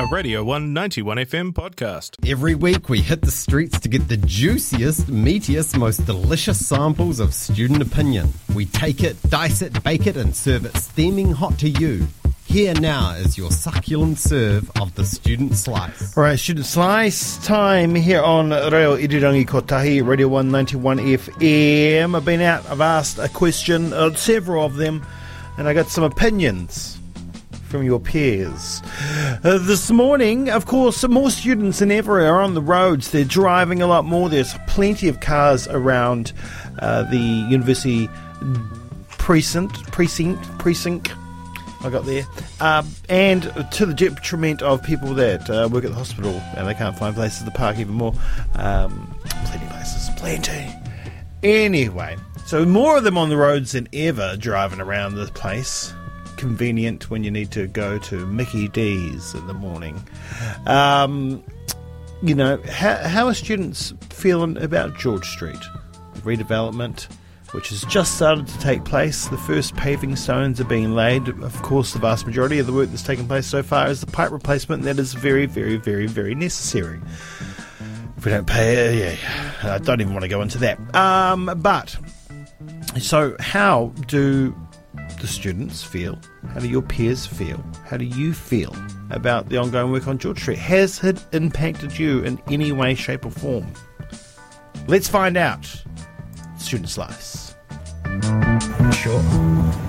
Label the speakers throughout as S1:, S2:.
S1: a Radio 191 FM podcast.
S2: Every week we hit the streets to get the juiciest, meatiest, most delicious samples of student opinion. We take it, dice it, bake it, and serve it steaming hot to you. Here now is your succulent serve of the student slice.
S3: All right, student slice time here on Reo Irirangi Kotahi, Radio 191 FM. I've been out, I've asked a question, uh, several of them, and I got some opinions from your peers. Uh, this morning, of course, more students than ever are on the roads. They're driving a lot more. There's plenty of cars around uh, the university precinct, precinct, precinct. I got there, um, and to the detriment of people that uh, work at the hospital and they can't find places to park even more. Um, plenty places, plenty. Anyway, so more of them on the roads than ever driving around the place convenient when you need to go to Mickey D's in the morning. Um, you know, how, how are students feeling about George Street? Redevelopment, which has just started to take place. The first paving stones are being laid. Of course, the vast majority of the work that's taken place so far is the pipe replacement, that is very, very, very, very necessary. If we don't pay, yeah, yeah, I don't even want to go into that. Um, but, so how do the students feel? How do your peers feel? How do you feel about the ongoing work on George Street? Has it impacted you in any way, shape, or form? Let's find out. Student Slice.
S4: Sure.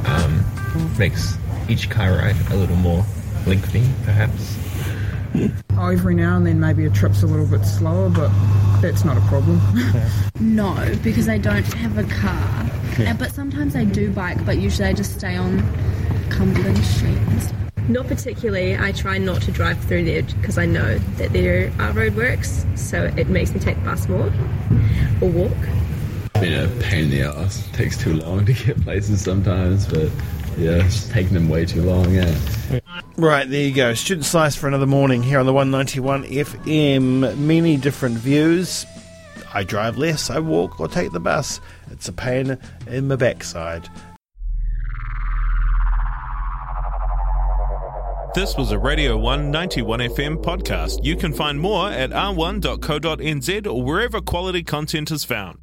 S4: Um, makes each car ride a little more lengthy, perhaps.
S5: Oh, every now and then maybe a trip's a little bit slower, but that's not a problem.
S6: No, because I don't have a car. Uh, but sometimes I do bike, but usually I just stay on Cumberland Street and stuff.
S7: Not particularly. I try not to drive through there because I know that there are roadworks, so it makes me take the bus more or walk.
S8: been a pain in the ass. takes too long to get places sometimes, but yeah, it's taking them way too long. Yeah.
S3: Right, there you go. Student Slice for another morning here on the 191 FM. Many different views. I drive less, I walk or take the bus. It's a pain in my backside.
S1: This was a Radio 191 FM podcast. You can find more at r1.co.nz or wherever quality content is found.